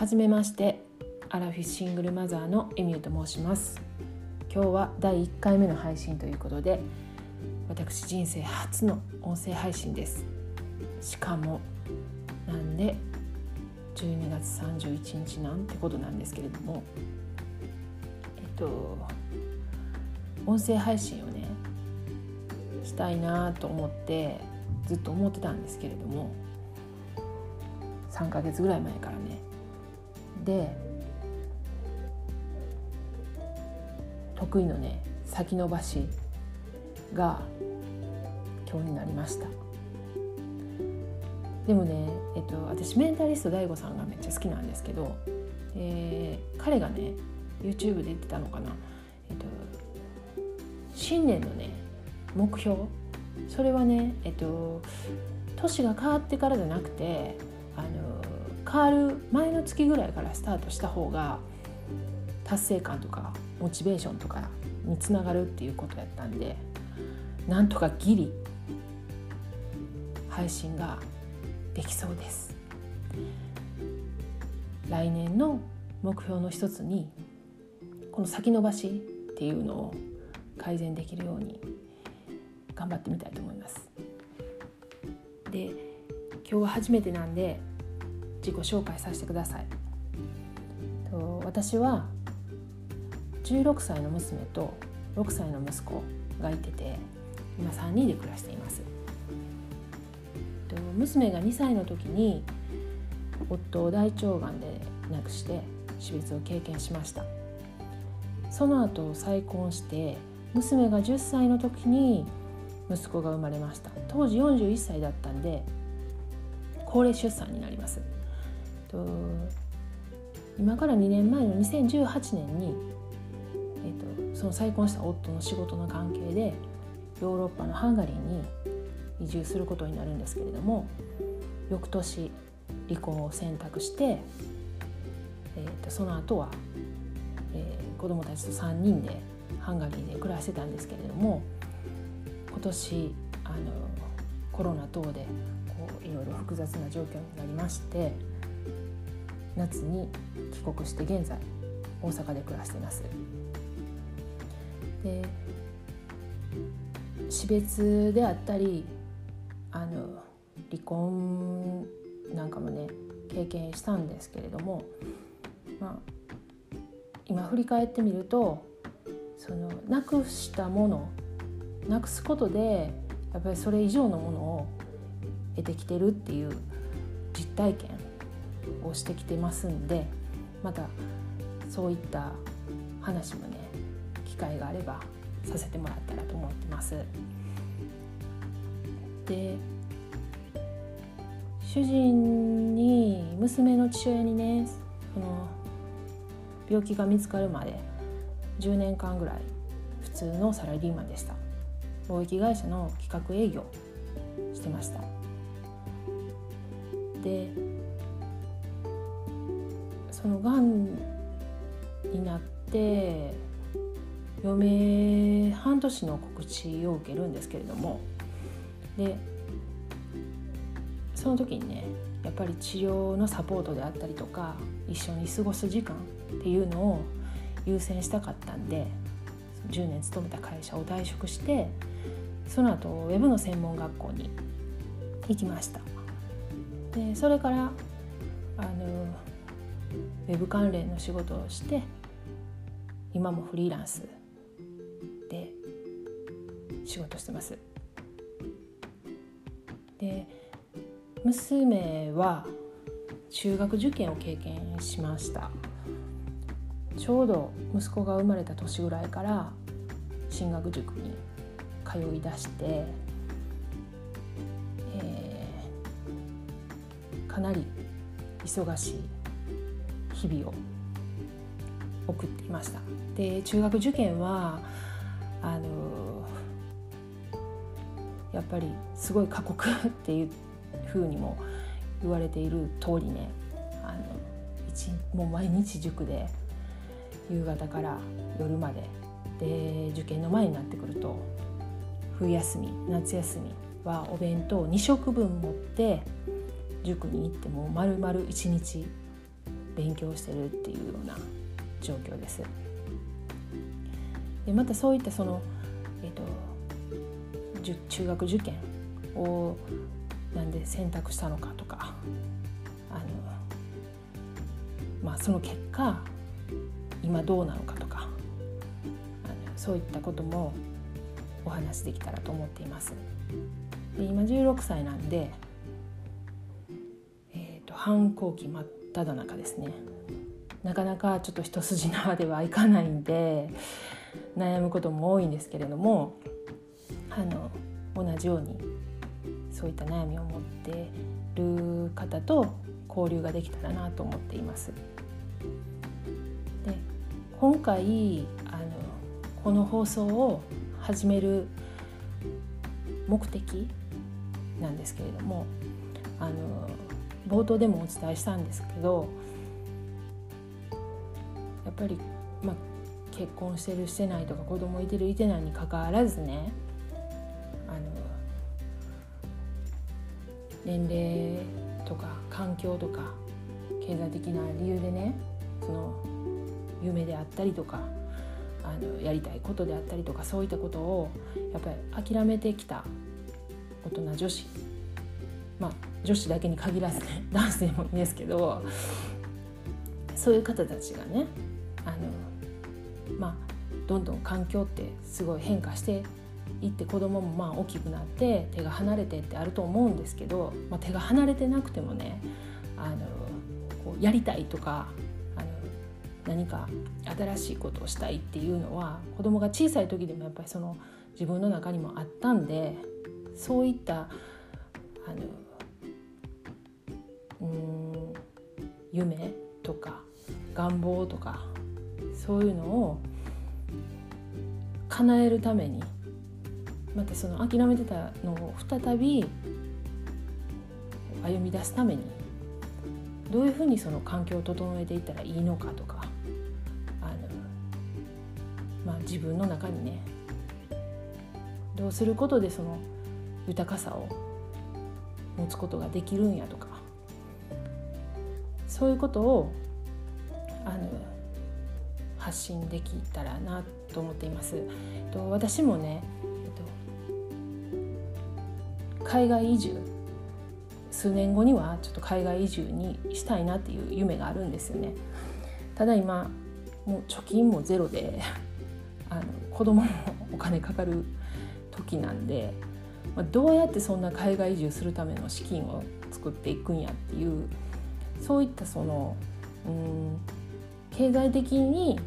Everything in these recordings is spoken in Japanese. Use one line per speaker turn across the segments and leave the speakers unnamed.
はじめましてアラフィシングルマザーのエミューと申します。今日は第1回目の配信ということで私人生初の音声配信です。しかもなんで12月31日なんてことなんですけれどもえっと音声配信をねしたいなと思ってずっと思ってたんですけれども3ヶ月ぐらい前からねで得意のね先延ばしが今日になりました。でもね、えっと、私メンタリスト DAIGO さんがめっちゃ好きなんですけど、えー、彼がね YouTube で言ってたのかな、えっと、新年のね目標。それはねえっと年が変わってからじゃなくてあの変わる前の月ぐらいからスタートした方が達成感とかモチベーションとかにつながるっていうことやったんでなんとかギリ配信ができそうです。来年の目標の一つにこの先延ばしっていうのを改善できるように頑張ってみたいと思います。で今日は初めてなんで自己紹介させてください。と私は16歳の娘と6歳の息子がいてて今3人で暮らしています。と娘が2歳の時に夫を大腸がんで亡くして死別を経験しました。その後再婚して娘が10歳の時に息子が生まれました。当時41歳だったんで高齢出産になります。と今から2年前の2018年に、えーと、その再婚した夫の仕事の関係でヨーロッパのハンガリーに移住することになるんですけれども翌年離婚を選択して、えーと、その後は、えー、子供たちと3人でハンガリーで暮らしてたんですけれども今年あのコロナ等でこういろいろ複雑な状況になりまして夏に帰国して現在大阪で暮らしています。で死別であったりあの離婚なんかもね経験したんですけれども、まあ、今振り返ってみるとそのなくしたものなくすことでやっぱりそれ以上のものを得てきてるっていう実体験をしてきてますんでまたそういった話もね機会があればさせてもらったらと思ってます。で主人に娘の父親にねその病気が見つかるまで10年間ぐらい普通のサラリーマンでした貿易会社の企画営業してましたでそのがんになって余命半年の告知を受けるんですけれどもでその時にねやっぱり治療のサポートであったりとか一緒に過ごす時間っていうのを優先したかったんで10年勤めた会社を退職してその後ウェブの専門学校に行きました。でそれからあのウェブ関連の仕事をして今もフリーランスで仕事してます。で娘は中学受験を経験しました。ちょうど息子が生まれた年ぐらいから進学塾に通いだして、えー、かなり忙しい日々を送っていました。で中学受験はあのやっぱりすごい過酷っていうふうにも言われている通りねあの一もう毎日塾で夕方から夜までで受験の前になってくると冬休み夏休みはお弁当2食分持って塾に行っても丸々1日勉強してるっていうような状況です。でまたそういったその、えーと、中学受験をなんで選択したのかとかあの、まあ、その結果今どうなのかとかあのそういったこともお話できたらと思っています。で今16歳なんで、えーと、反抗期真っ只中ですね。なかなかちょっと一筋縄ではいかないんで悩むことも多いんですけれどもあの同じようにそういった悩みを持ってる方と交流ができたらなと思っています。で今回あのこの放送を始める目的なんですけれどもあの冒頭でもお伝えしたんですけどやっぱり、まあ、結婚してるしてないとか子供いてるいてないにかかわらずねあの年齢とか環境とか経済的な理由でねその夢であったりとかあのやりたいことであったりとかそういったことをやっぱり諦めてきた大人女子まあ女子だけに限らずね 男性もいいんですけどそういう方たちがねあのまあどんどん環境ってすごい変化していって子供もまあ大きくなって手が離れてってあると思うんですけど、まあ、手が離れてなくてもねあのこうやりたいとかあの何か新しいことをしたいっていうのは子供が小さい時でもやっぱりその自分の中にもあったんでそういったあのうん夢とか願望とかそういうのを叶えるためにまたその諦めてたのを再び歩み出すためにどういうふうにその環境を整えていったらいいのかとかあの、まあ、自分の中にねどうすることでその豊かさを持つことができるんやとかそういうことをあの発信できたらなと思っています。と私もね、えっと、海外移住数年後にはちょっと海外移住にしたいなっていう夢があるんですよね。ただ今もう貯金もゼロで あの子供もお金かかる時なんで、まあ、どうやってそんな海外移住するための資金を作っていくんやっていうそういったそのうん経済的に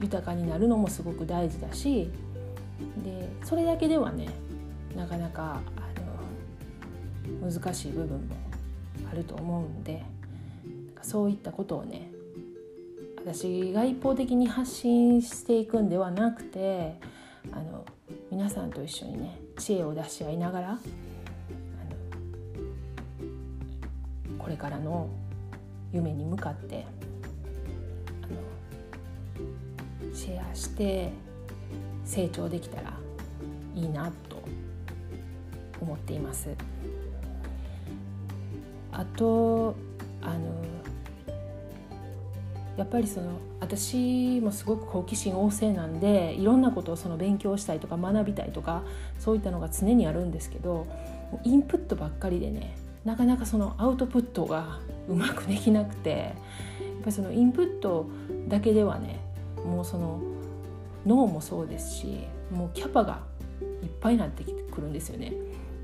豊かになるのもすごく大事だしでそれだけではねなかなかあの難しい部分もあると思うんでそういったことをね私が一方的に発信していくんではなくてあの皆さんと一緒にね知恵を出し合いながらこれからの夢に向かってシェアして成長できたらいいなと思っています。あとあのやっぱりその私もすごく好奇心旺盛なんでいろんなことをその勉強したいとか学びたいとかそういったのが常にあるんですけどインプットばっかりでねなかなかそのアウトプットがうまくできなくてやっぱりそのインプットだけではねもうその脳もそうですしもうキャパがいっぱいになってくるんですよね。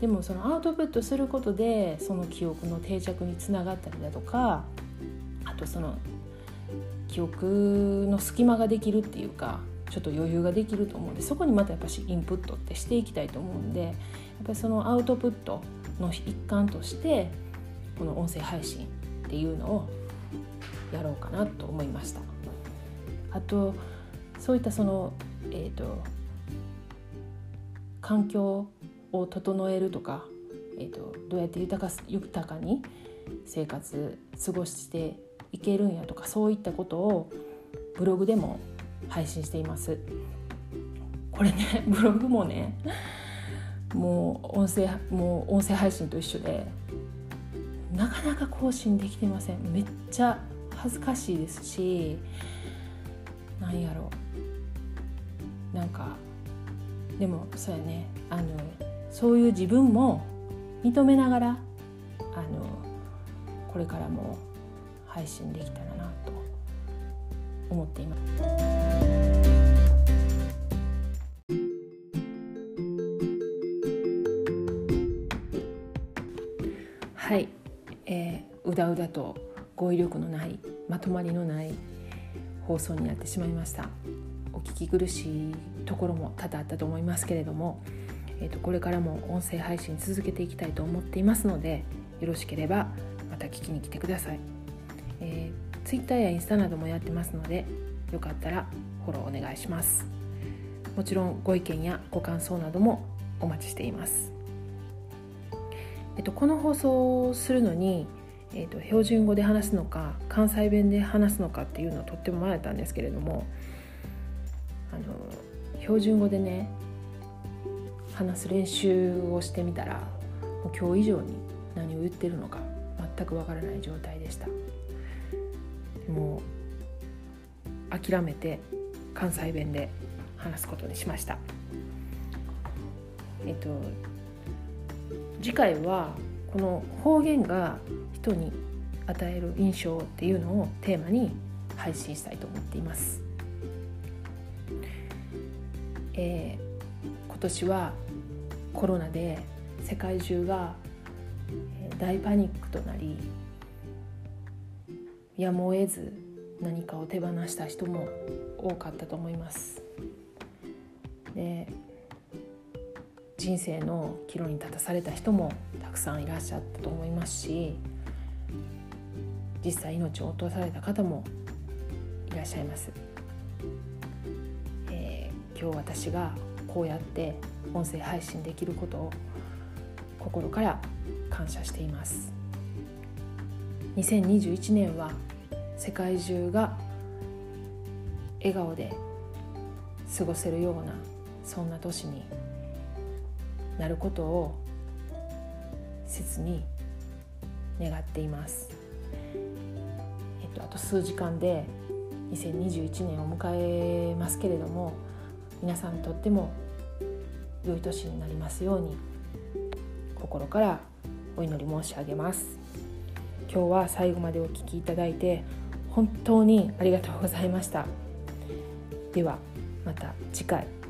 でもそのアウトプットすることでその記憶の定着につながったりだとかあとその記憶の隙間ができるっていうかちょっと余裕ができると思うんでそこにまたやっぱしインプットってしていきたいと思うんでっぱりそのアウトプットの一環としてこの音声配信っていうのをやろうかなと思いました。あとそういったその、えーと、環境を整えるとか、えーと、どうやって豊か豊かに生活過ごしていけるんやとかそういったことをブログでも配信しています。これねブログもねもう音声もう音声配信と一緒でなかなか更新できてません。めっちゃ恥ずかしいですしなんやろ。なんかでもそうやね。あのそういう自分も認めながらあのこれからも配信できたらなと思っています。はい、えー、うだうだと語彙力のないまとまりのない放送になってしまいました。お聞き苦しいところも多々あったと思いますけれども、えーと、これからも音声配信続けていきたいと思っていますのでよろしければまた聞きに来てください、えー、Twitter やインスタなどもやってますのでよかったらフォローお願いします。もちろんご意見やご感想などもお待ちしています。えっと、この放送をするのにえーと、標準語で話すのか関西弁で話すのかっていうのはとっても迷ったんですけれどもあの標準語でね話す練習をしてみたらもう今日以上に何を言ってるのか全くわからない状態でした。もう諦めて関西弁で話すことにしました。えっと次回はこの方言が人に与える印象っていうのをテーマに配信したいと思っています。えー、今年はコロナで世界中が大パニックとなりやむを得ず何かを手放した人も多かったと思います。で人生の岐路に立たされた人もたくさんいらっしゃったと思いますし実際命を落とされた方もいらっしゃいます、えー、今日私がこうやって音声配信できることを心から感謝しています。2021年は世界中が笑顔で過ごせるようなそんな年になることを切に願っています。えっとあと数時間で2021年を迎えますけれども皆さんにとっても良い年になりますように心からお祈り申し上げます。今日は最後までお聴きいただいて本当にありがとうございました。ではまた次回。